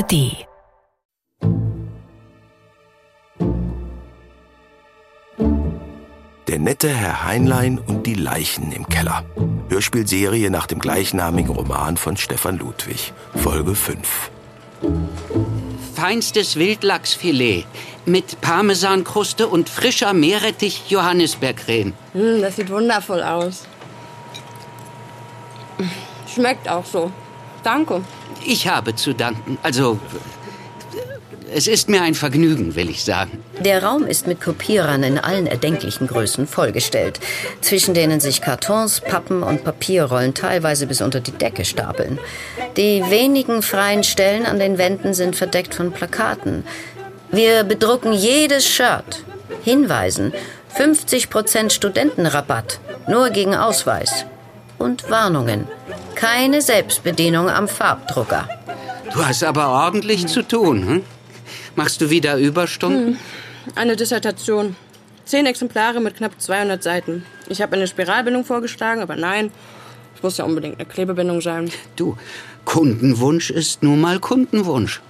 ARD. Der nette Herr Heinlein und die Leichen im Keller. Hörspielserie nach dem gleichnamigen Roman von Stefan Ludwig. Folge 5. Feinstes Wildlachsfilet mit Parmesankruste und frischer Meerrettich Johannisbeercreme. Hm, das sieht wundervoll aus. Schmeckt auch so. Danke. Ich habe zu danken. Also, es ist mir ein Vergnügen, will ich sagen. Der Raum ist mit Kopierern in allen erdenklichen Größen vollgestellt, zwischen denen sich Kartons, Pappen und Papierrollen teilweise bis unter die Decke stapeln. Die wenigen freien Stellen an den Wänden sind verdeckt von Plakaten. Wir bedrucken jedes Shirt. Hinweisen. 50% Studentenrabatt. Nur gegen Ausweis. Und Warnungen. Keine Selbstbedienung am Farbdrucker. Du hast aber ordentlich zu tun, hm? Machst du wieder Überstunden? Eine Dissertation. Zehn Exemplare mit knapp 200 Seiten. Ich habe eine Spiralbindung vorgeschlagen, aber nein. Es muss ja unbedingt eine Klebebindung sein. Du, Kundenwunsch ist nun mal Kundenwunsch.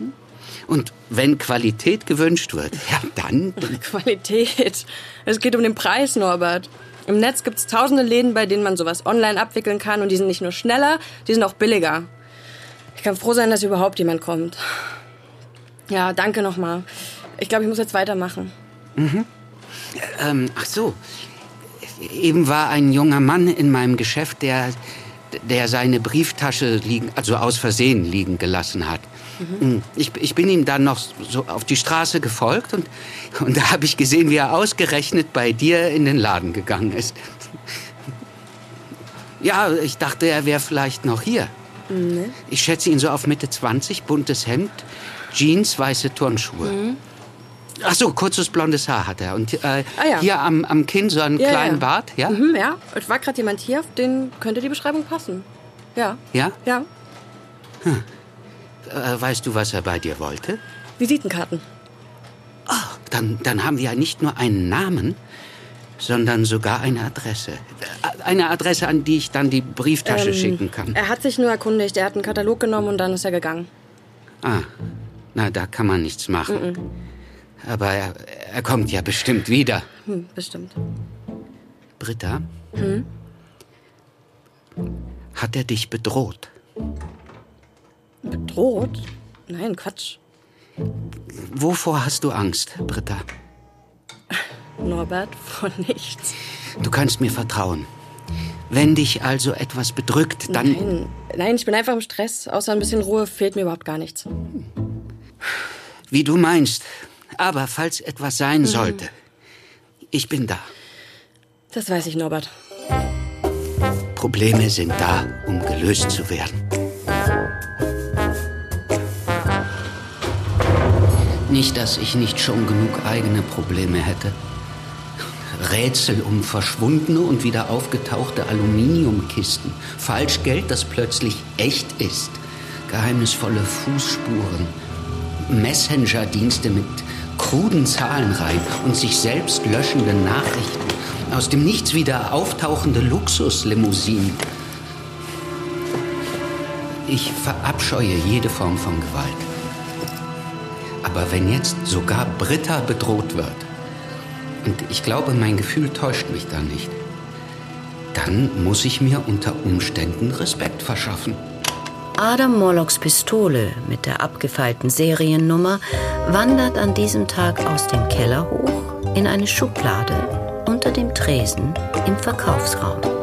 Und wenn Qualität gewünscht wird, ja dann. Qualität. Es geht um den Preis, Norbert. Im Netz gibt es tausende Läden, bei denen man sowas online abwickeln kann. Und die sind nicht nur schneller, die sind auch billiger. Ich kann froh sein, dass überhaupt jemand kommt. Ja, danke nochmal. Ich glaube, ich muss jetzt weitermachen. Ähm, ach so. Eben war ein junger Mann in meinem Geschäft, der, der seine Brieftasche liegen, also aus Versehen liegen gelassen hat. Ich, ich bin ihm dann noch so auf die Straße gefolgt und, und da habe ich gesehen, wie er ausgerechnet bei dir in den Laden gegangen ist. Ja, ich dachte, er wäre vielleicht noch hier. Ich schätze ihn so auf Mitte 20, buntes Hemd, Jeans, weiße Turnschuhe. Ach so, kurzes blondes Haar hat er. Und äh, Ah ja. hier am, am Kinn so einen Ja, kleinen ja. Bart, ja? Mhm, ja. Es war gerade jemand hier, auf den könnte die Beschreibung passen. Ja. Ja? Ja. Äh, weißt du, was er bei dir wollte? Visitenkarten. Dann, dann haben wir ja nicht nur einen Namen, sondern sogar eine Adresse. Äh, Eine Adresse, an die ich dann die Brieftasche Ähm, schicken kann. Er hat sich nur erkundigt. Er hat einen Katalog genommen und dann ist er gegangen. Ah, na, da kann man nichts machen. Aber er, er kommt ja bestimmt wieder. Hm, bestimmt. Britta? Hat er dich bedroht? Bedroht? Nein, Quatsch. Wovor hast du Angst, Britta? Norbert, von nichts. Du kannst mir vertrauen. Wenn dich also etwas bedrückt, dann... Nein, nein, ich bin einfach im Stress. Außer ein bisschen Ruhe fehlt mir überhaupt gar nichts. Wie du meinst. Aber falls etwas sein sollte, ich bin da. Das weiß ich, Norbert. Probleme sind da, um gelöst zu werden. Nicht, dass ich nicht schon genug eigene Probleme hätte. Rätsel um verschwundene und wieder aufgetauchte Aluminiumkisten. Falschgeld, das plötzlich echt ist. Geheimnisvolle Fußspuren. Messenger-Dienste mit kruden Zahlenreihen und sich selbst löschenden Nachrichten. Aus dem Nichts wieder auftauchende Luxuslimousinen. Ich verabscheue jede Form von Gewalt. Aber wenn jetzt sogar Britta bedroht wird, und ich glaube, mein Gefühl täuscht mich da nicht, dann muss ich mir unter Umständen Respekt verschaffen. Adam Morlocks Pistole mit der abgefeilten Seriennummer wandert an diesem Tag aus dem Keller hoch in eine Schublade unter dem Tresen im Verkaufsraum.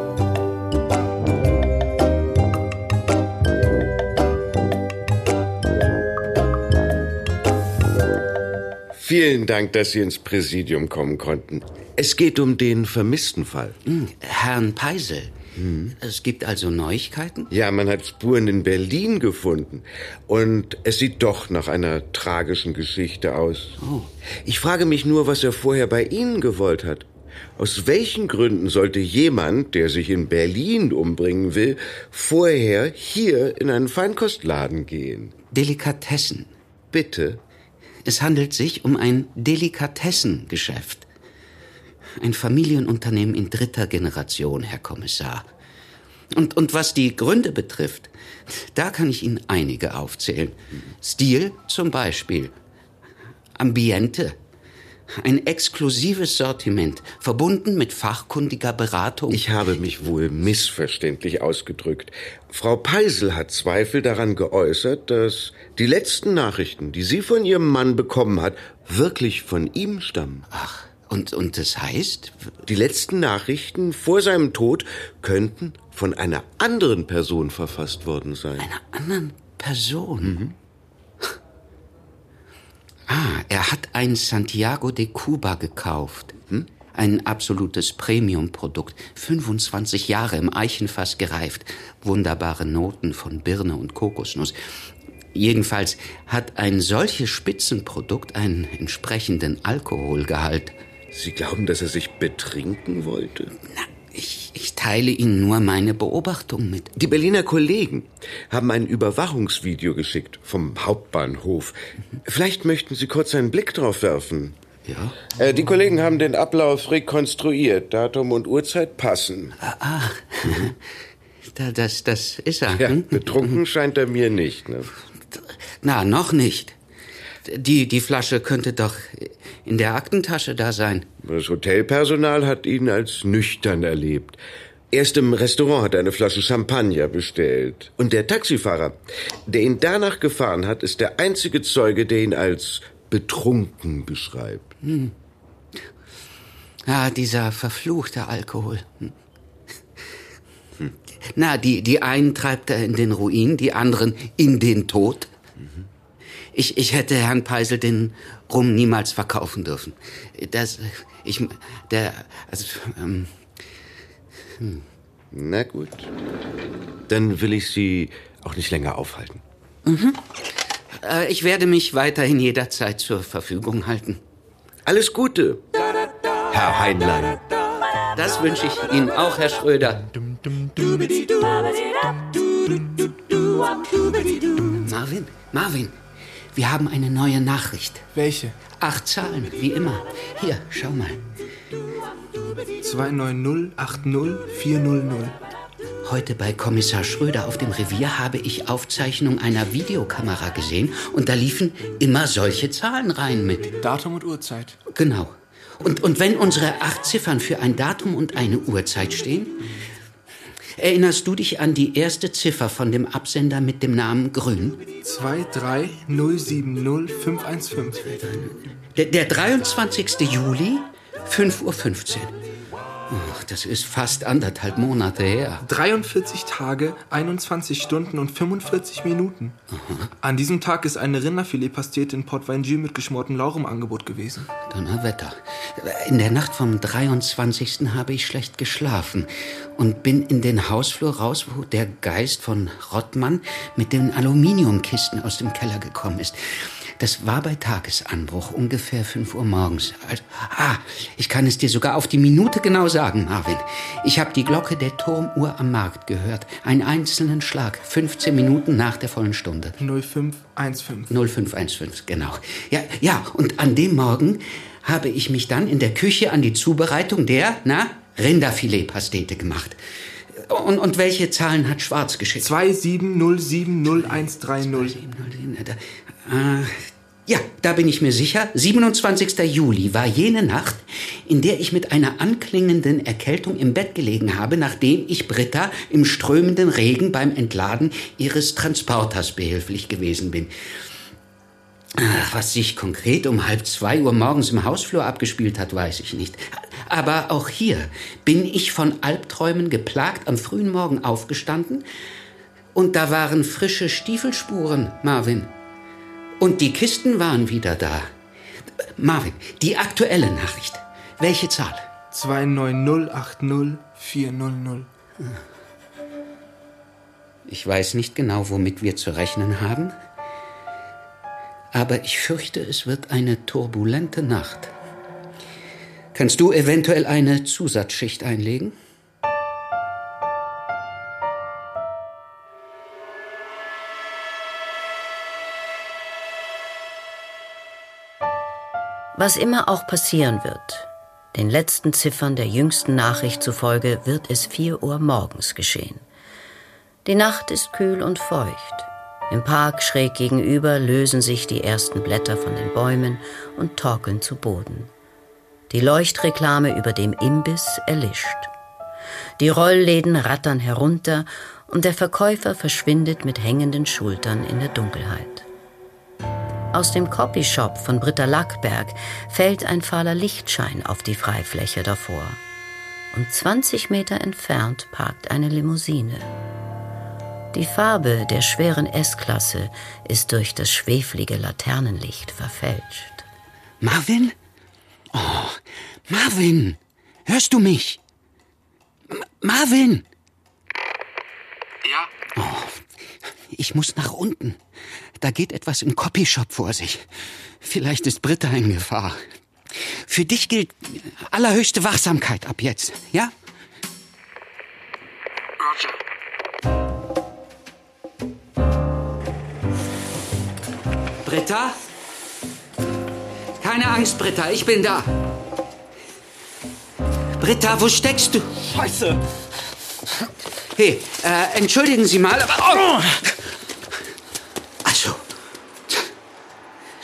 Vielen Dank, dass Sie ins Präsidium kommen konnten. Es geht um den vermissten Fall. Herrn Peisel, es gibt also Neuigkeiten? Ja, man hat Spuren in Berlin gefunden. Und es sieht doch nach einer tragischen Geschichte aus. Ich frage mich nur, was er vorher bei Ihnen gewollt hat. Aus welchen Gründen sollte jemand, der sich in Berlin umbringen will, vorher hier in einen Feinkostladen gehen? Delikatessen. Bitte? Es handelt sich um ein Delikatessengeschäft. Ein Familienunternehmen in dritter Generation, Herr Kommissar. Und, und was die Gründe betrifft, da kann ich Ihnen einige aufzählen. Stil zum Beispiel. Ambiente. Ein exklusives Sortiment, verbunden mit fachkundiger Beratung. Ich habe mich wohl missverständlich ausgedrückt. Frau Peisel hat Zweifel daran geäußert, dass die letzten Nachrichten, die sie von ihrem Mann bekommen hat, wirklich von ihm stammen. Ach, und, und das heißt? Die letzten Nachrichten vor seinem Tod könnten von einer anderen Person verfasst worden sein. Einer anderen Person? Mhm. Ah, er hat ein Santiago de Cuba gekauft. Hm? Ein absolutes Premium-Produkt. 25 Jahre im Eichenfass gereift. Wunderbare Noten von Birne und Kokosnuss. Jedenfalls hat ein solches Spitzenprodukt einen entsprechenden Alkoholgehalt. Sie glauben, dass er sich betrinken wollte? Na, ich, ich teile Ihnen nur meine Beobachtung mit. Die Berliner Kollegen haben ein Überwachungsvideo geschickt vom Hauptbahnhof. Vielleicht möchten Sie kurz einen Blick drauf werfen. Ja? Äh, die Kollegen haben den Ablauf rekonstruiert. Datum und Uhrzeit passen. Ah, ah. Da, das, das ist er. Ja, betrunken scheint er mir nicht. Ne? Na, noch nicht. Die, die Flasche könnte doch in der Aktentasche da sein. Das Hotelpersonal hat ihn als nüchtern erlebt. Erst im Restaurant hat er eine Flasche Champagner bestellt. Und der Taxifahrer, der ihn danach gefahren hat, ist der einzige Zeuge, der ihn als betrunken beschreibt. Hm. Ah, dieser verfluchte Alkohol. Hm. Na, die, die einen treibt er in den Ruin, die anderen in den Tod. Mhm. Ich, ich hätte Herrn Peisel den Rum niemals verkaufen dürfen. Das, ich, der, also, ähm, hm. Na gut. Dann will ich Sie auch nicht länger aufhalten. Mhm. Äh, ich werde mich weiterhin jederzeit zur Verfügung halten. Alles Gute, Herr Heinlein. Das wünsche ich Ihnen auch, Herr Schröder. Marvin, Marvin, wir haben eine neue Nachricht. Welche? Acht Zahlen, wie immer. Hier, schau mal. 290-80-400. Heute bei Kommissar Schröder auf dem Revier habe ich Aufzeichnung einer Videokamera gesehen und da liefen immer solche Zahlen rein mit. Datum und Uhrzeit. Genau. Und, und wenn unsere acht Ziffern für ein Datum und eine Uhrzeit stehen, erinnerst du dich an die erste Ziffer von dem Absender mit dem Namen Grün? 23070 Der, der 23. Juli, 5.15 Uhr. Ach, das ist fast anderthalb Monate her. 43 Tage, 21 Stunden und 45 Minuten. Aha. An diesem Tag ist eine Rinderfiletpastete in Port Vine mit geschmortem Lauch im Angebot gewesen. Donnerwetter. In der Nacht vom 23. habe ich schlecht geschlafen und bin in den Hausflur raus, wo der Geist von Rottmann mit den Aluminiumkisten aus dem Keller gekommen ist. Das war bei Tagesanbruch, ungefähr 5 Uhr morgens. Also, ah, ich kann es dir sogar auf die Minute genau sagen, Marvin. Ich habe die Glocke der Turmuhr am Markt gehört. Einen einzelnen Schlag, 15 Minuten nach der vollen Stunde. 0515. 0515, genau. Ja, ja, und an dem Morgen habe ich mich dann in der Küche an die Zubereitung der, na, Rinderfiletpastete gemacht. Und, und welche Zahlen hat Schwarz geschickt? 27070130. Äh, ja, da bin ich mir sicher. 27. Juli war jene Nacht, in der ich mit einer anklingenden Erkältung im Bett gelegen habe, nachdem ich Britta im strömenden Regen beim Entladen ihres Transporters behilflich gewesen bin. Ach, was sich konkret um halb zwei Uhr morgens im Hausflur abgespielt hat, weiß ich nicht. Aber auch hier bin ich von Albträumen geplagt am frühen Morgen aufgestanden und da waren frische Stiefelspuren, Marvin. Und die Kisten waren wieder da. Marvin, die aktuelle Nachricht. Welche Zahl? 29080 Ich weiß nicht genau, womit wir zu rechnen haben, aber ich fürchte, es wird eine turbulente Nacht. Kannst du eventuell eine Zusatzschicht einlegen? Was immer auch passieren wird, den letzten Ziffern der jüngsten Nachricht zufolge wird es 4 Uhr morgens geschehen. Die Nacht ist kühl und feucht. Im Park schräg gegenüber lösen sich die ersten Blätter von den Bäumen und torkeln zu Boden. Die Leuchtreklame über dem Imbiss erlischt. Die Rollläden rattern herunter und der Verkäufer verschwindet mit hängenden Schultern in der Dunkelheit. Aus dem Copyshop von Britta Lackberg fällt ein fahler Lichtschein auf die Freifläche davor. Und 20 Meter entfernt parkt eine Limousine. Die Farbe der schweren S-Klasse ist durch das schweflige Laternenlicht verfälscht. Marvin? Oh, Marvin, hörst du mich? M Marvin! Ja? Oh, ich muss nach unten. Da geht etwas im Copyshop vor sich. Vielleicht ist Britta in Gefahr. Für dich gilt allerhöchste Wachsamkeit ab jetzt, ja? Roger. Britta? Keine Angst, Britta, ich bin da. Britta, wo steckst du? Scheiße! Hey, äh, entschuldigen Sie mal, aber... Oh! Ach so.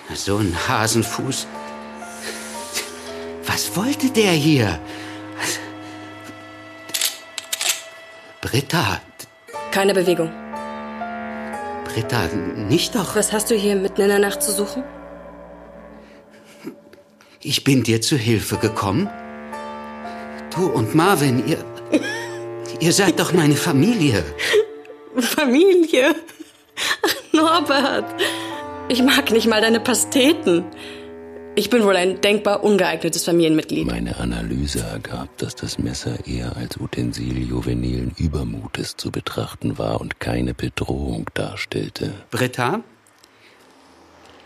Na, So ein Hasenfuß. Was wollte der hier? Britta, Keine Bewegung. Britta, nicht doch. Was hast du hier mitten in der Nacht zu suchen? Ich bin dir zu Hilfe gekommen. Du und Marvin, ihr. Ihr seid doch meine Familie. Familie. Ach, Norbert. Ich mag nicht mal deine Pasteten. Ich bin wohl ein denkbar ungeeignetes Familienmitglied. Meine Analyse ergab, dass das Messer eher als Utensil juvenilen Übermutes zu betrachten war und keine Bedrohung darstellte. Britta,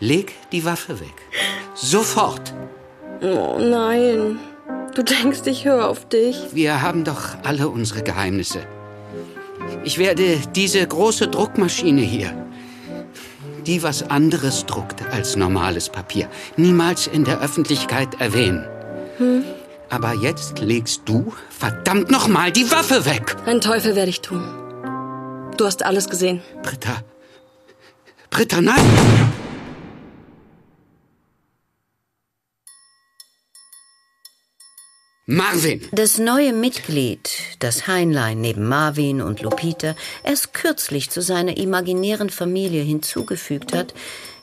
leg die Waffe weg. Sofort. Oh nein. Du denkst, ich höre auf dich. Wir haben doch alle unsere Geheimnisse. Ich werde diese große Druckmaschine hier, die was anderes druckt als normales Papier, niemals in der Öffentlichkeit erwähnen. Aber jetzt legst du verdammt nochmal die Waffe weg. Einen Teufel werde ich tun. Du hast alles gesehen. Britta. Britta, nein! Marvin! Das neue Mitglied, das Heinlein neben Marvin und Lupita erst kürzlich zu seiner imaginären Familie hinzugefügt hat,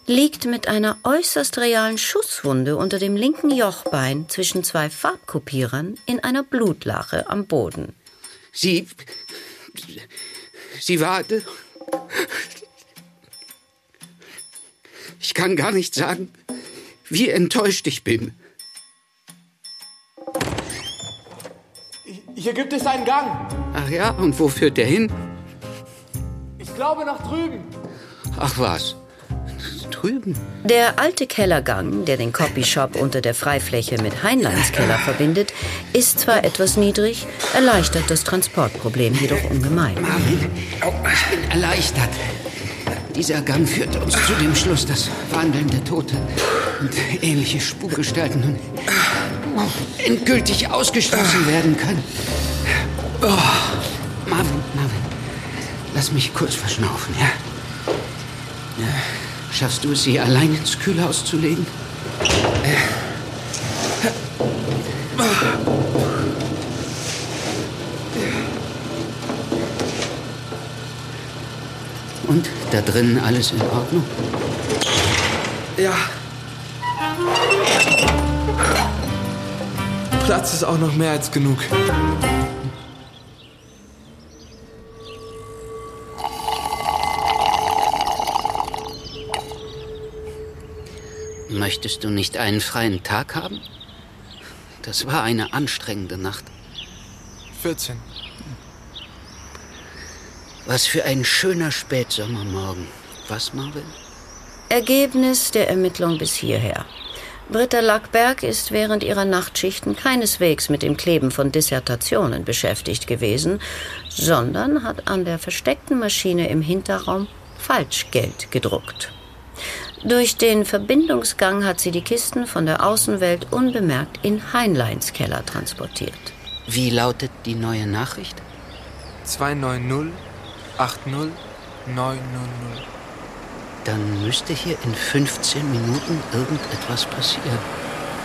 liegt mit einer äußerst realen Schusswunde unter dem linken Jochbein zwischen zwei Farbkopierern in einer Blutlache am Boden. Sie. Sie war. Ich kann gar nicht sagen, wie enttäuscht ich bin. Hier gibt es einen Gang. Ach ja, und wo führt der hin? Ich glaube nach drüben. Ach was. Drüben. Der alte Kellergang, der den Copyshop unter der Freifläche mit Heinleins Keller verbindet, ist zwar etwas niedrig, erleichtert das Transportproblem jedoch ungemein. Marvin, ich bin erleichtert. Dieser Gang führt uns zu dem Schluss, dass wandelnde Tote und ähnliche Spukgestalten nun endgültig ausgestoßen werden können. Oh. Marvin, Marvin, lass mich kurz verschnaufen, ja? ja. Schaffst du es, sie allein ins Kühlhaus zu legen? Und da drinnen alles in Ordnung? Ja. Platz ist auch noch mehr als genug. Möchtest du nicht einen freien Tag haben? Das war eine anstrengende Nacht. 14. Was für ein schöner Spätsommermorgen. Was, Marvin? Ergebnis der Ermittlung bis hierher. Britta Lackberg ist während ihrer Nachtschichten keineswegs mit dem Kleben von Dissertationen beschäftigt gewesen, sondern hat an der versteckten Maschine im Hinterraum Falschgeld gedruckt. Durch den Verbindungsgang hat sie die Kisten von der Außenwelt unbemerkt in Heinleins Keller transportiert. Wie lautet die neue Nachricht? 290 80900. Dann müsste hier in 15 Minuten irgendetwas passieren.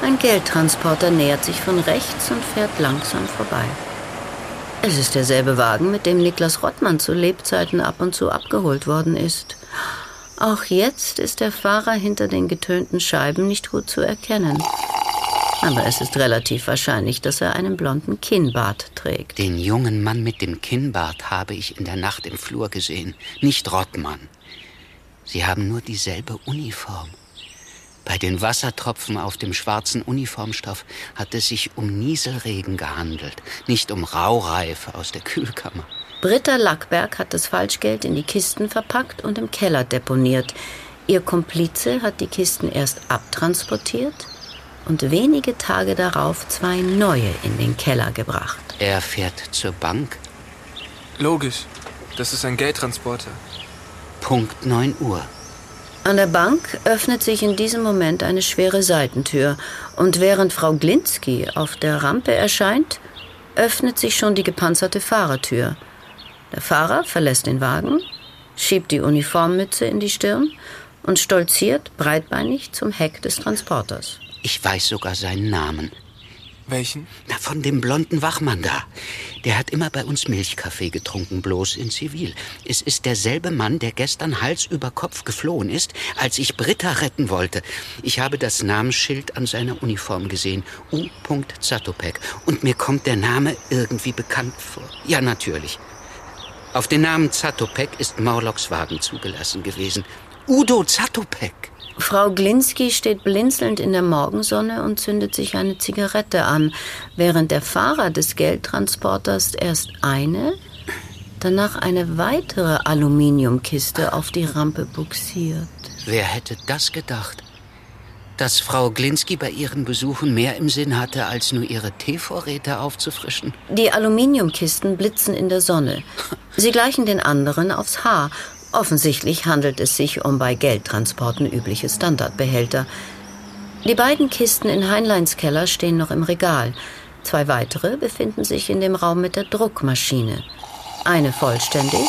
Ein Geldtransporter nähert sich von rechts und fährt langsam vorbei. Es ist derselbe Wagen, mit dem Niklas Rottmann zu Lebzeiten ab und zu abgeholt worden ist. Auch jetzt ist der Fahrer hinter den getönten Scheiben nicht gut zu erkennen. Aber es ist relativ wahrscheinlich, dass er einen blonden Kinnbart trägt. Den jungen Mann mit dem Kinnbart habe ich in der Nacht im Flur gesehen, nicht Rottmann. Sie haben nur dieselbe Uniform. Bei den Wassertropfen auf dem schwarzen Uniformstoff hat es sich um Nieselregen gehandelt, nicht um Raureif aus der Kühlkammer. Britta Lackberg hat das Falschgeld in die Kisten verpackt und im Keller deponiert. Ihr Komplize hat die Kisten erst abtransportiert und wenige Tage darauf zwei neue in den Keller gebracht. Er fährt zur Bank. Logisch. Das ist ein Geldtransporter. Punkt 9 Uhr. An der Bank öffnet sich in diesem Moment eine schwere Seitentür und während Frau Glinski auf der Rampe erscheint, öffnet sich schon die gepanzerte Fahrertür. Der Fahrer verlässt den Wagen, schiebt die Uniformmütze in die Stirn und stolziert breitbeinig zum Heck des Transporters. Ich weiß sogar seinen Namen. Welchen? Na, von dem blonden Wachmann da. Der hat immer bei uns Milchkaffee getrunken, bloß in Zivil. Es ist derselbe Mann, der gestern Hals über Kopf geflohen ist, als ich Britta retten wollte. Ich habe das Namensschild an seiner Uniform gesehen. U. Zatopek. Und mir kommt der Name irgendwie bekannt vor. Ja, natürlich. Auf den Namen Zatopek ist Morlocks Wagen zugelassen gewesen. Udo Zatopek. Frau Glinski steht blinzelnd in der Morgensonne und zündet sich eine Zigarette an, während der Fahrer des Geldtransporters erst eine, danach eine weitere Aluminiumkiste auf die Rampe buxiert. Wer hätte das gedacht? Dass Frau Glinski bei ihren Besuchen mehr im Sinn hatte, als nur ihre Teevorräte aufzufrischen? Die Aluminiumkisten blitzen in der Sonne. Sie gleichen den anderen aufs Haar Offensichtlich handelt es sich um bei Geldtransporten übliche Standardbehälter. Die beiden Kisten in Heinleins Keller stehen noch im Regal. Zwei weitere befinden sich in dem Raum mit der Druckmaschine. Eine vollständig,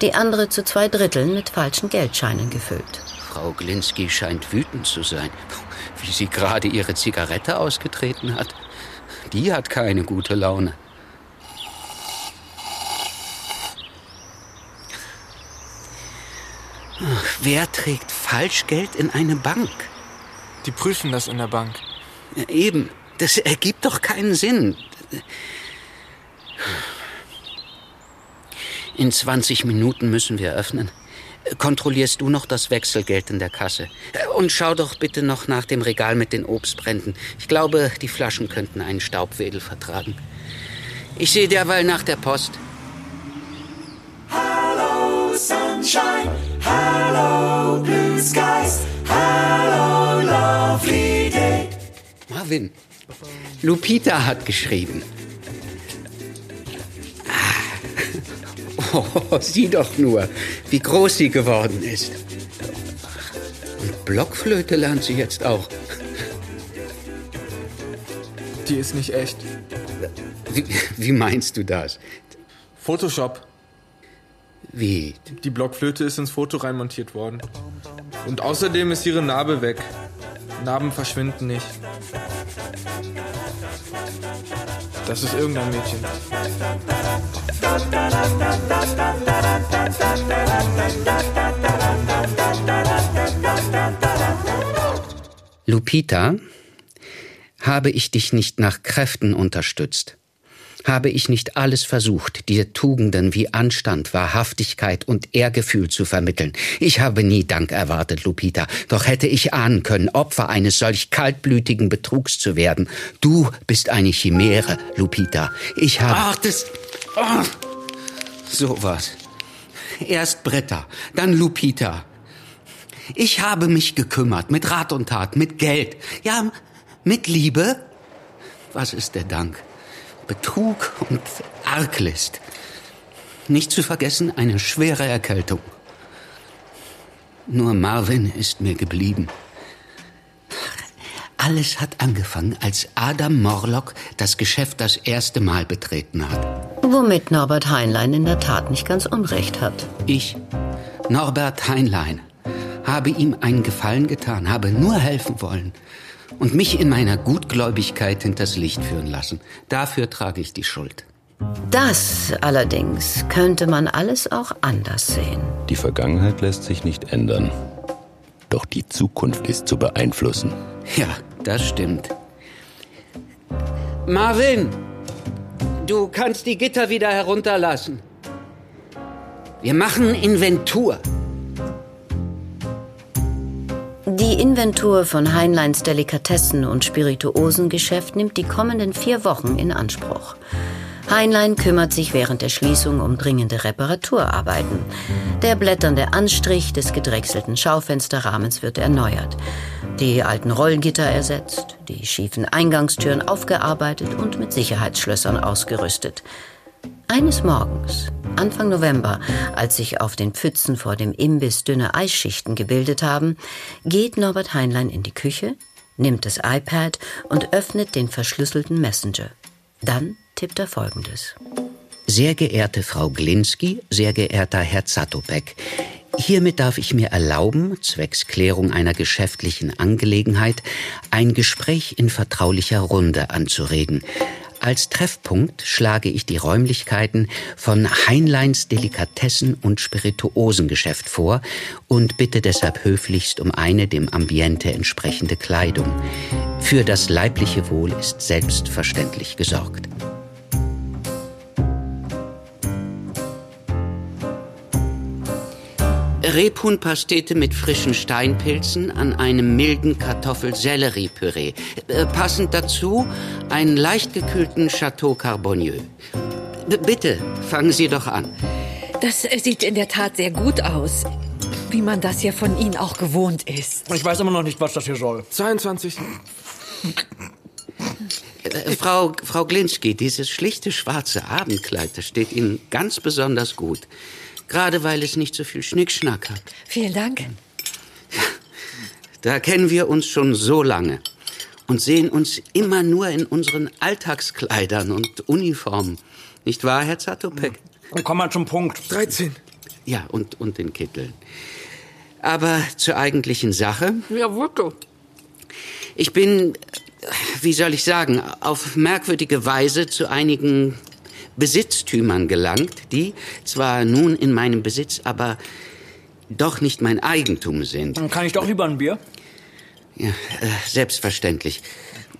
die andere zu zwei Dritteln mit falschen Geldscheinen gefüllt. Frau Glinski scheint wütend zu sein, wie sie gerade ihre Zigarette ausgetreten hat. Die hat keine gute Laune. Wer trägt Falschgeld in eine Bank? Die prüfen das in der Bank. Eben, das ergibt doch keinen Sinn. In 20 Minuten müssen wir öffnen. Kontrollierst du noch das Wechselgeld in der Kasse? Und schau doch bitte noch nach dem Regal mit den Obstbränden. Ich glaube, die Flaschen könnten einen Staubwedel vertragen. Ich sehe derweil nach der Post. Hello, Sunshine. Hello, blue skies. Hello, lovely day. Marvin, Lupita hat geschrieben. Ah. Oh, sieh doch nur, wie groß sie geworden ist. Und Blockflöte lernt sie jetzt auch. Die ist nicht echt. Wie, wie meinst du das? Photoshop. Wie? Die Blockflöte ist ins Foto reinmontiert worden. Und außerdem ist ihre Narbe weg. Narben verschwinden nicht. Das ist irgendein Mädchen. Lupita, habe ich dich nicht nach Kräften unterstützt? Habe ich nicht alles versucht, dir Tugenden wie Anstand, Wahrhaftigkeit und Ehrgefühl zu vermitteln? Ich habe nie Dank erwartet, Lupita, doch hätte ich ahnen können, Opfer eines solch kaltblütigen Betrugs zu werden. Du bist eine Chimäre, Lupita. Ich habe... Ach, das... Oh. So was. Erst Britta, dann Lupita. Ich habe mich gekümmert, mit Rat und Tat, mit Geld, ja, mit Liebe. Was ist der Dank? Betrug und Arglist. Nicht zu vergessen eine schwere Erkältung. Nur Marvin ist mir geblieben. Alles hat angefangen, als Adam Morlock das Geschäft das erste Mal betreten hat. Womit Norbert Heinlein in der Tat nicht ganz unrecht hat. Ich, Norbert Heinlein, habe ihm einen Gefallen getan, habe nur helfen wollen und mich in meiner Gutgläubigkeit hinters Licht führen lassen. Dafür trage ich die Schuld. Das allerdings könnte man alles auch anders sehen. Die Vergangenheit lässt sich nicht ändern. Doch die Zukunft ist zu beeinflussen. Ja, das stimmt. Marvin, du kannst die Gitter wieder herunterlassen. Wir machen Inventur. Die Inventur von Heinleins Delikatessen- und Spirituosengeschäft nimmt die kommenden vier Wochen in Anspruch. Heinlein kümmert sich während der Schließung um dringende Reparaturarbeiten. Der blätternde Anstrich des gedrechselten Schaufensterrahmens wird erneuert. Die alten Rollgitter ersetzt, die schiefen Eingangstüren aufgearbeitet und mit Sicherheitsschlössern ausgerüstet. Eines Morgens, Anfang November, als sich auf den Pfützen vor dem Imbiss dünne Eisschichten gebildet haben, geht Norbert Heinlein in die Küche, nimmt das iPad und öffnet den verschlüsselten Messenger. Dann tippt er folgendes. Sehr geehrte Frau Glinski, sehr geehrter Herr Zatopek, hiermit darf ich mir erlauben, zwecks Klärung einer geschäftlichen Angelegenheit, ein Gespräch in vertraulicher Runde anzuregen. Als Treffpunkt schlage ich die Räumlichkeiten von Heinleins Delikatessen- und Spirituosengeschäft vor und bitte deshalb höflichst um eine dem Ambiente entsprechende Kleidung. Für das leibliche Wohl ist selbstverständlich gesorgt. Rebhuhnpastete mit frischen Steinpilzen an einem milden Kartoffel-Sellerie-Püree. Äh, passend dazu einen leicht gekühlten Chateau Carbonieux. B bitte, fangen Sie doch an. Das sieht in der Tat sehr gut aus. Wie man das ja von Ihnen auch gewohnt ist. Ich weiß immer noch nicht, was das hier soll. 22. Äh, Frau, Frau Glinski, dieses schlichte schwarze Abendkleid, das steht Ihnen ganz besonders gut. Gerade weil es nicht so viel Schnickschnack hat. Vielen Dank. Da kennen wir uns schon so lange und sehen uns immer nur in unseren Alltagskleidern und Uniformen. Nicht wahr, Herr Zatopek? Komm mal zum Punkt. 13. Ja, und, und den Kitteln. Aber zur eigentlichen Sache. Ja, wirklich. Ich bin, wie soll ich sagen, auf merkwürdige Weise zu einigen Besitztümern gelangt, die zwar nun in meinem Besitz, aber doch nicht mein Eigentum sind. Dann kann ich doch lieber ein Bier. Ja, äh, selbstverständlich.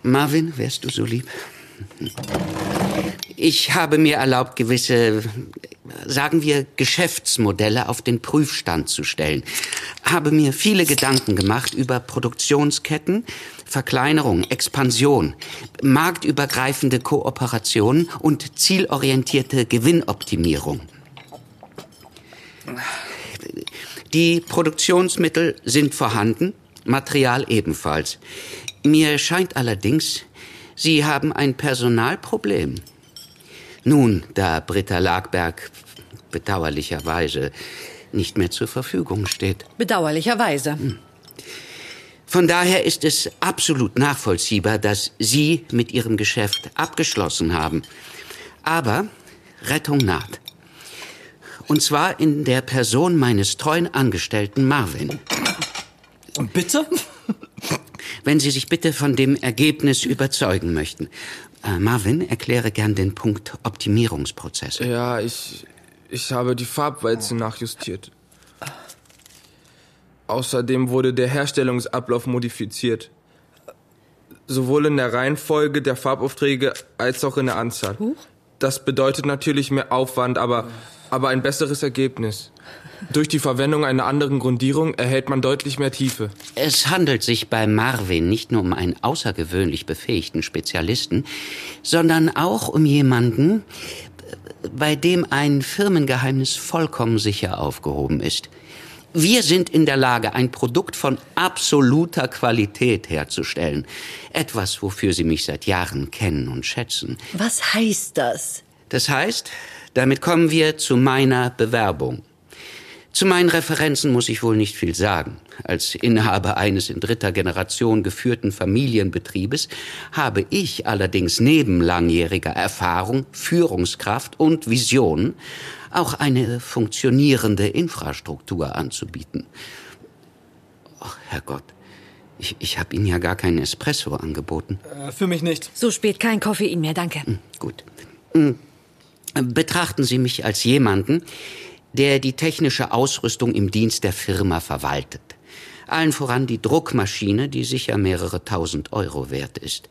Marvin, wärst du so lieb? Ich habe mir erlaubt, gewisse, sagen wir, Geschäftsmodelle auf den Prüfstand zu stellen. Habe mir viele Gedanken gemacht über Produktionsketten, Verkleinerung, Expansion, marktübergreifende Kooperation und zielorientierte Gewinnoptimierung. Die Produktionsmittel sind vorhanden, Material ebenfalls. Mir scheint allerdings, Sie haben ein Personalproblem. Nun, da Britta Lagberg bedauerlicherweise nicht mehr zur Verfügung steht. Bedauerlicherweise. Von daher ist es absolut nachvollziehbar, dass Sie mit Ihrem Geschäft abgeschlossen haben. Aber Rettung naht. Und zwar in der Person meines treuen Angestellten Marvin. Und bitte? Wenn Sie sich bitte von dem Ergebnis überzeugen möchten. Äh, Marvin, erkläre gern den Punkt Optimierungsprozess. Ja, ich, ich habe die Farbwalze nachjustiert. Außerdem wurde der Herstellungsablauf modifiziert. Sowohl in der Reihenfolge der Farbaufträge als auch in der Anzahl. Das bedeutet natürlich mehr Aufwand, aber, aber ein besseres Ergebnis. Durch die Verwendung einer anderen Grundierung erhält man deutlich mehr Tiefe. Es handelt sich bei Marvin nicht nur um einen außergewöhnlich befähigten Spezialisten, sondern auch um jemanden, bei dem ein Firmengeheimnis vollkommen sicher aufgehoben ist. Wir sind in der Lage, ein Produkt von absoluter Qualität herzustellen. Etwas, wofür Sie mich seit Jahren kennen und schätzen. Was heißt das? Das heißt, damit kommen wir zu meiner Bewerbung. Zu meinen Referenzen muss ich wohl nicht viel sagen. Als Inhaber eines in dritter Generation geführten Familienbetriebes habe ich allerdings neben langjähriger Erfahrung, Führungskraft und Vision auch eine funktionierende Infrastruktur anzubieten. Ach, Herrgott, ich, ich habe Ihnen ja gar keinen Espresso angeboten. Äh, für mich nicht. So spät kein Koffein mehr, danke. Gut. Betrachten Sie mich als jemanden, der die technische Ausrüstung im Dienst der Firma verwaltet. Allen voran die Druckmaschine, die sicher mehrere tausend Euro wert ist.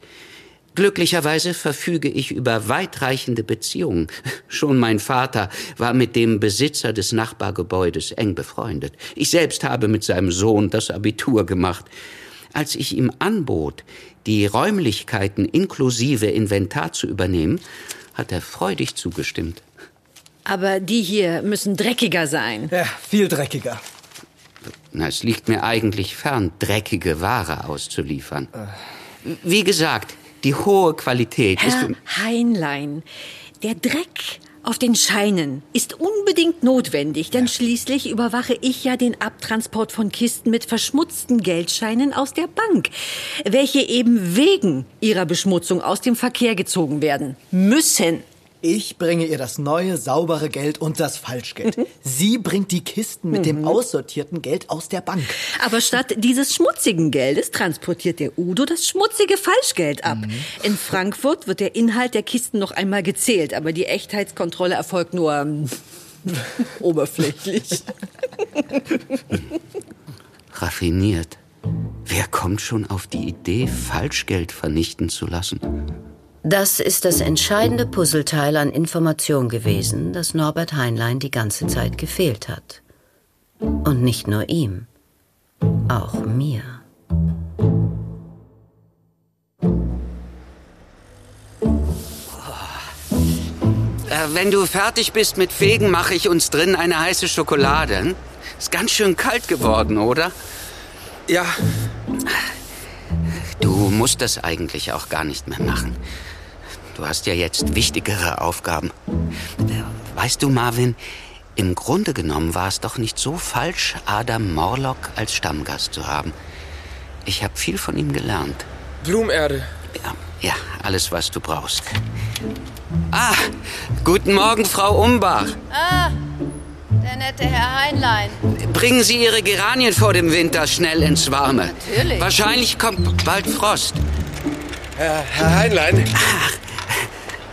Glücklicherweise verfüge ich über weitreichende Beziehungen. Schon mein Vater war mit dem Besitzer des Nachbargebäudes eng befreundet. Ich selbst habe mit seinem Sohn das Abitur gemacht. Als ich ihm anbot, die Räumlichkeiten inklusive Inventar zu übernehmen, hat er freudig zugestimmt. Aber die hier müssen dreckiger sein. Ja, viel dreckiger. Na, es liegt mir eigentlich fern, dreckige Ware auszuliefern. Wie gesagt, die hohe Qualität ist... Herr Heinlein, der Dreck auf den Scheinen ist unbedingt notwendig, denn schließlich überwache ich ja den Abtransport von Kisten mit verschmutzten Geldscheinen aus der Bank, welche eben wegen ihrer Beschmutzung aus dem Verkehr gezogen werden müssen. Ich bringe ihr das neue, saubere Geld und das Falschgeld. Sie bringt die Kisten mit dem aussortierten Geld aus der Bank. Aber statt dieses schmutzigen Geldes transportiert der Udo das schmutzige Falschgeld ab. In Frankfurt wird der Inhalt der Kisten noch einmal gezählt, aber die Echtheitskontrolle erfolgt nur ähm, oberflächlich. Raffiniert. Wer kommt schon auf die Idee, Falschgeld vernichten zu lassen? Das ist das entscheidende Puzzleteil an Information gewesen, das Norbert Heinlein die ganze Zeit gefehlt hat. Und nicht nur ihm, auch mir. Äh, wenn du fertig bist mit Fegen, mache ich uns drin eine heiße Schokolade. Hm? Ist ganz schön kalt geworden, oder? Ja, Du musst das eigentlich auch gar nicht mehr machen. Du hast ja jetzt wichtigere Aufgaben. Äh, Weißt du, Marvin, im Grunde genommen war es doch nicht so falsch, Adam Morlock als Stammgast zu haben. Ich habe viel von ihm gelernt. Blumerde. Ja, ja, alles, was du brauchst. Ah, guten Morgen, Frau Umbach. Ah, der nette Herr Heinlein. Bringen Sie Ihre Geranien vor dem Winter schnell ins Warme. Natürlich. Wahrscheinlich kommt bald Frost. Herr, Herr Heinlein,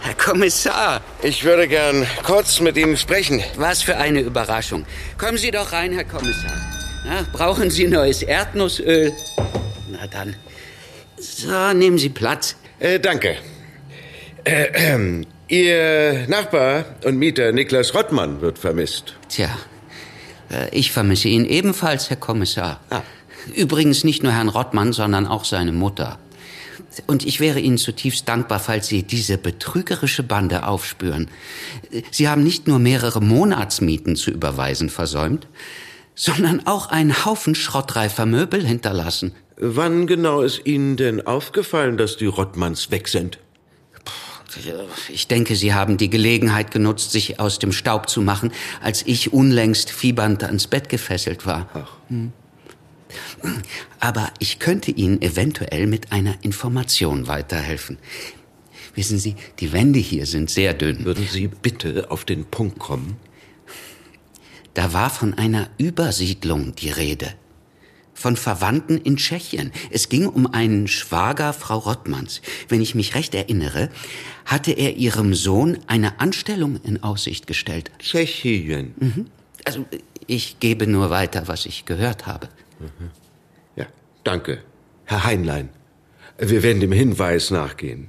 Herr Kommissar, ich würde gern kurz mit Ihnen sprechen. was für eine Überraschung. Kommen Sie doch rein, Herr Kommissar. Ja, brauchen Sie neues Erdnussöl? Na dann. So, nehmen Sie Platz. Äh, danke. Äh, ähm, Ihr Nachbar und Mieter Niklas Rottmann wird vermisst. Tja, äh, ich vermisse ihn ebenfalls, Herr Kommissar. Ah. Übrigens nicht nur Herrn Rottmann, sondern auch seine Mutter. Und ich wäre Ihnen zutiefst dankbar, falls Sie diese betrügerische Bande aufspüren. Sie haben nicht nur mehrere Monatsmieten zu überweisen versäumt, sondern auch einen Haufen schrottreifer Möbel hinterlassen. Wann genau ist Ihnen denn aufgefallen, dass die Rottmanns weg sind? Ich denke, Sie haben die Gelegenheit genutzt, sich aus dem Staub zu machen, als ich unlängst fiebernd ans Bett gefesselt war. Hm. Aber ich könnte Ihnen eventuell mit einer Information weiterhelfen. Wissen Sie, die Wände hier sind sehr dünn. Würden Sie bitte auf den Punkt kommen? Da war von einer Übersiedlung die Rede. Von Verwandten in Tschechien. Es ging um einen Schwager Frau Rottmanns. Wenn ich mich recht erinnere, hatte er ihrem Sohn eine Anstellung in Aussicht gestellt. Tschechien. Mhm. Also, ich gebe nur weiter, was ich gehört habe. Ja, danke. Herr Heinlein, wir werden dem Hinweis nachgehen.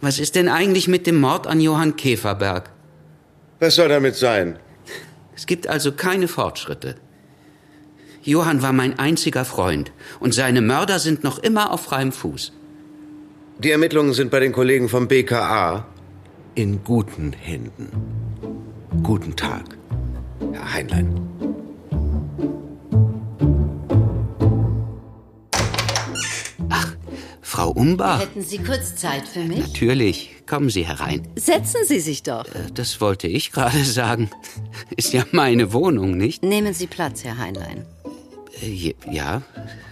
Was ist denn eigentlich mit dem Mord an Johann Käferberg? Was soll damit sein? Es gibt also keine Fortschritte. Johann war mein einziger Freund und seine Mörder sind noch immer auf freiem Fuß. Die Ermittlungen sind bei den Kollegen vom BKA in guten Händen. Guten Tag, Herr Heinlein. Frau Unbar. Hätten Sie kurz Zeit für mich? Natürlich. Kommen Sie herein. Setzen Sie sich doch. Äh, Das wollte ich gerade sagen. Ist ja meine Wohnung, nicht? Nehmen Sie Platz, Herr Heinlein. Äh, Ja,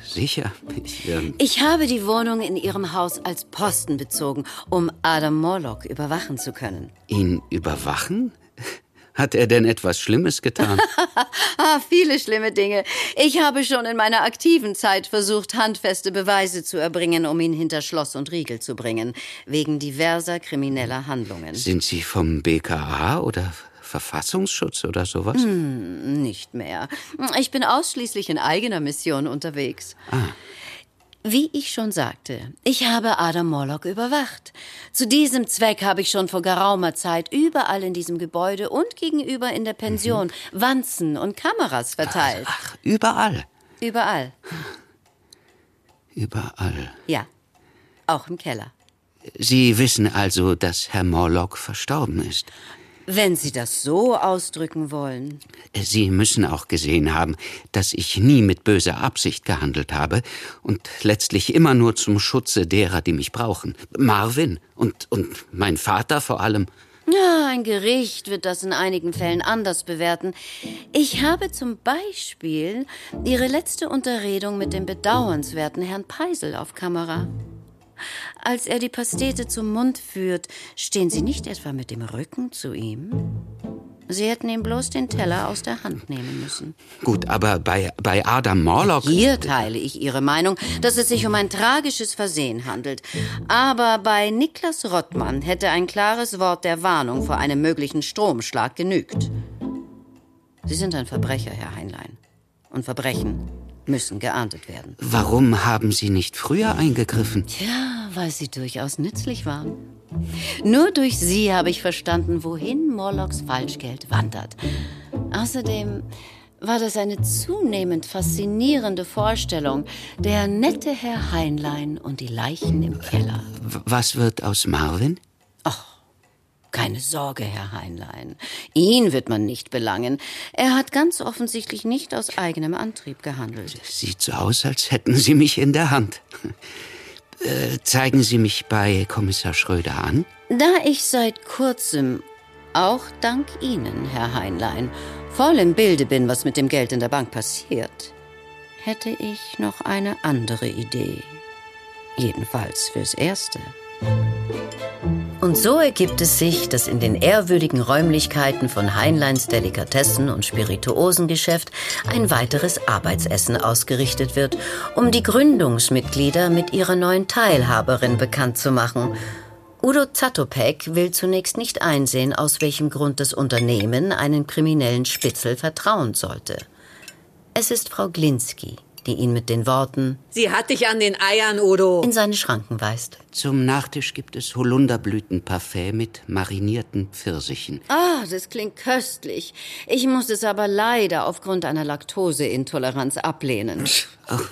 sicher. Ich, ähm, Ich habe die Wohnung in Ihrem Haus als Posten bezogen, um Adam Morlock überwachen zu können. ihn überwachen? Hat er denn etwas Schlimmes getan? ah, viele schlimme Dinge. Ich habe schon in meiner aktiven Zeit versucht, handfeste Beweise zu erbringen, um ihn hinter Schloss und Riegel zu bringen, wegen diverser krimineller Handlungen. Sind Sie vom BKA oder Verfassungsschutz oder sowas? Hm, nicht mehr. Ich bin ausschließlich in eigener Mission unterwegs. Ah. Wie ich schon sagte, ich habe Adam Morlock überwacht. Zu diesem Zweck habe ich schon vor geraumer Zeit überall in diesem Gebäude und gegenüber in der Pension Wanzen und Kameras verteilt. Ach, überall. Überall. Überall. Ja. Auch im Keller. Sie wissen also, dass Herr Morlock verstorben ist. Wenn Sie das so ausdrücken wollen. Sie müssen auch gesehen haben, dass ich nie mit böser Absicht gehandelt habe und letztlich immer nur zum Schutze derer, die mich brauchen. Marvin und, und mein Vater vor allem. Ja, ein Gericht wird das in einigen Fällen anders bewerten. Ich habe zum Beispiel Ihre letzte Unterredung mit dem bedauernswerten Herrn Peisel auf Kamera. Als er die Pastete zum Mund führt, stehen Sie nicht etwa mit dem Rücken zu ihm? Sie hätten ihm bloß den Teller aus der Hand nehmen müssen. Gut, aber bei, bei Adam Morlock. Hier teile ich Ihre Meinung, dass es sich um ein tragisches Versehen handelt. Aber bei Niklas Rottmann hätte ein klares Wort der Warnung vor einem möglichen Stromschlag genügt. Sie sind ein Verbrecher, Herr Heinlein. Und Verbrechen müssen geahndet werden. Warum haben Sie nicht früher eingegriffen? Tja, weil sie durchaus nützlich waren. Nur durch sie habe ich verstanden, wohin Morlocks Falschgeld wandert. Außerdem war das eine zunehmend faszinierende Vorstellung. Der nette Herr Heinlein und die Leichen im Keller. Was wird aus Marvin? Keine Sorge, Herr Heinlein. Ihn wird man nicht belangen. Er hat ganz offensichtlich nicht aus eigenem Antrieb gehandelt. Sieht so aus, als hätten Sie mich in der Hand. Äh, zeigen Sie mich bei Kommissar Schröder an? Da ich seit kurzem, auch dank Ihnen, Herr Heinlein, voll im Bilde bin, was mit dem Geld in der Bank passiert, hätte ich noch eine andere Idee. Jedenfalls fürs Erste. Und so ergibt es sich, dass in den ehrwürdigen Räumlichkeiten von Heinleins Delikatessen und Spirituosengeschäft ein weiteres Arbeitsessen ausgerichtet wird, um die Gründungsmitglieder mit ihrer neuen Teilhaberin bekannt zu machen. Udo Zatopek will zunächst nicht einsehen, aus welchem Grund das Unternehmen einen kriminellen Spitzel vertrauen sollte. Es ist Frau Glinski, die ihn mit den Worten Sie hat dich an den Eiern, Udo. in seine Schranken weist. Zum Nachtisch gibt es Holunderblütenparfait mit marinierten Pfirsichen. Ah, das klingt köstlich. Ich muss es aber leider aufgrund einer Laktoseintoleranz ablehnen.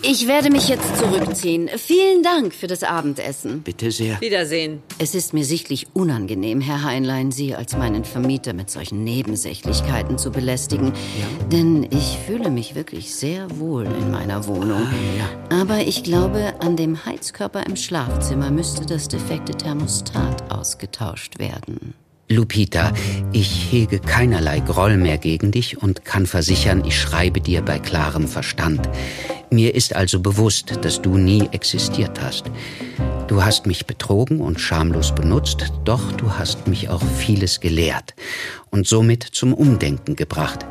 Ich werde mich jetzt zurückziehen. Vielen Dank für das Abendessen. Bitte sehr. Wiedersehen. Es ist mir sichtlich unangenehm, Herr Heinlein, Sie als meinen Vermieter mit solchen Nebensächlichkeiten zu belästigen. Denn ich fühle mich wirklich sehr wohl in meiner Wohnung. Aber ich glaube, an dem Heizkörper im Schlafzimmer müsste das defekte Thermostat ausgetauscht werden. Lupita, ich hege keinerlei Groll mehr gegen dich und kann versichern, ich schreibe dir bei klarem Verstand. Mir ist also bewusst, dass du nie existiert hast. Du hast mich betrogen und schamlos benutzt, doch du hast mich auch vieles gelehrt und somit zum Umdenken gebracht.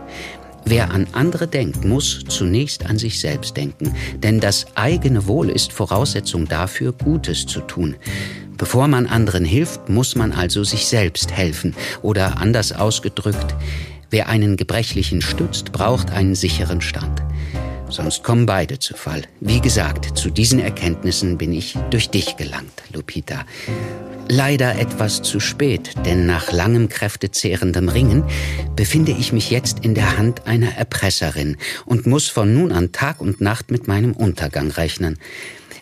Wer an andere denkt, muss zunächst an sich selbst denken, denn das eigene Wohl ist Voraussetzung dafür, Gutes zu tun. Bevor man anderen hilft, muss man also sich selbst helfen. Oder anders ausgedrückt, wer einen Gebrechlichen stützt, braucht einen sicheren Stand. Sonst kommen beide zu Fall. Wie gesagt, zu diesen Erkenntnissen bin ich durch dich gelangt, Lupita. Leider etwas zu spät, denn nach langem kräftezehrendem Ringen befinde ich mich jetzt in der Hand einer Erpresserin und muss von nun an Tag und Nacht mit meinem Untergang rechnen.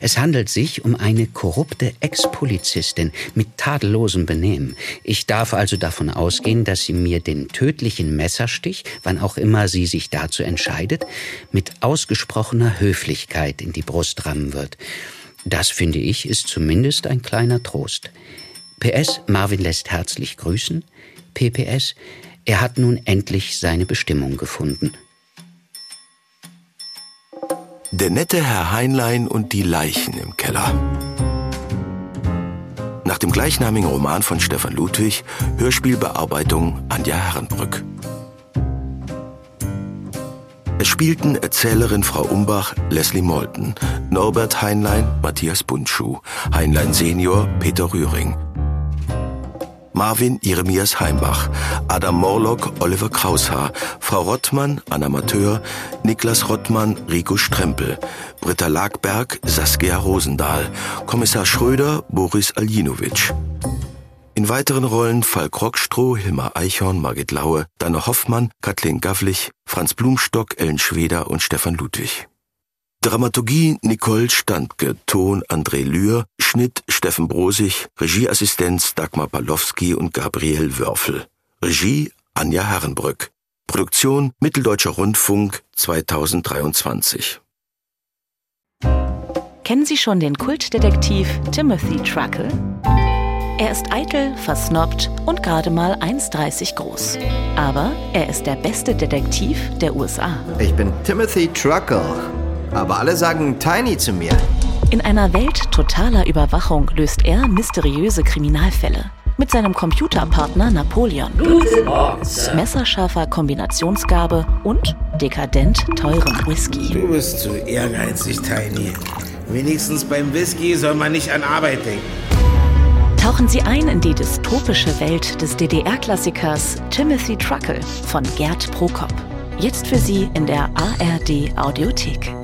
Es handelt sich um eine korrupte Ex-Polizistin mit tadellosem Benehmen. Ich darf also davon ausgehen, dass sie mir den tödlichen Messerstich, wann auch immer sie sich dazu entscheidet, mit ausgesprochener Höflichkeit in die Brust rammen wird. Das, finde ich, ist zumindest ein kleiner Trost. PS, Marvin lässt herzlich grüßen. PPS, er hat nun endlich seine Bestimmung gefunden. Der nette Herr Heinlein und die Leichen im Keller. Nach dem gleichnamigen Roman von Stefan Ludwig, Hörspielbearbeitung Anja Herrenbrück. Es spielten Erzählerin Frau Umbach, Leslie Molten, Norbert Heinlein, Matthias Bundschuh, Heinlein Senior, Peter Rühring, Marvin Jeremias Heimbach, Adam Morlock, Oliver Kraushaar, Frau Rottmann, Anna Mateur, Niklas Rottmann, Rico Strempel, Britta Lagberg, Saskia Rosendahl, Kommissar Schröder, Boris Aljinovic. In weiteren Rollen Falk Rockstroh, Hilmar Eichhorn, Margit Laue, Dana Hoffmann, Kathleen Gavlich, Franz Blumstock, Ellen Schweder und Stefan Ludwig. Dramaturgie Nicole Standke, Ton André Lühr, Schnitt Steffen Brosig, Regieassistenz Dagmar Palowski und Gabriel Wörfel. Regie Anja Herrenbrück. Produktion Mitteldeutscher Rundfunk 2023. Kennen Sie schon den Kultdetektiv Timothy Truckle? Er ist eitel, versnobbt und gerade mal 1,30 groß. Aber er ist der beste Detektiv der USA. Ich bin Timothy Truckle aber alle sagen Tiny zu mir. In einer Welt totaler Überwachung löst er mysteriöse Kriminalfälle. Mit seinem Computerpartner Napoleon. Messerscharfer Kombinationsgabe und dekadent teurem Whisky. Du bist zu ehrgeizig, Tiny. Wenigstens beim Whisky soll man nicht an Arbeit denken. Tauchen Sie ein in die dystopische Welt des DDR-Klassikers Timothy Truckle von Gerd Prokop. Jetzt für Sie in der ARD Audiothek.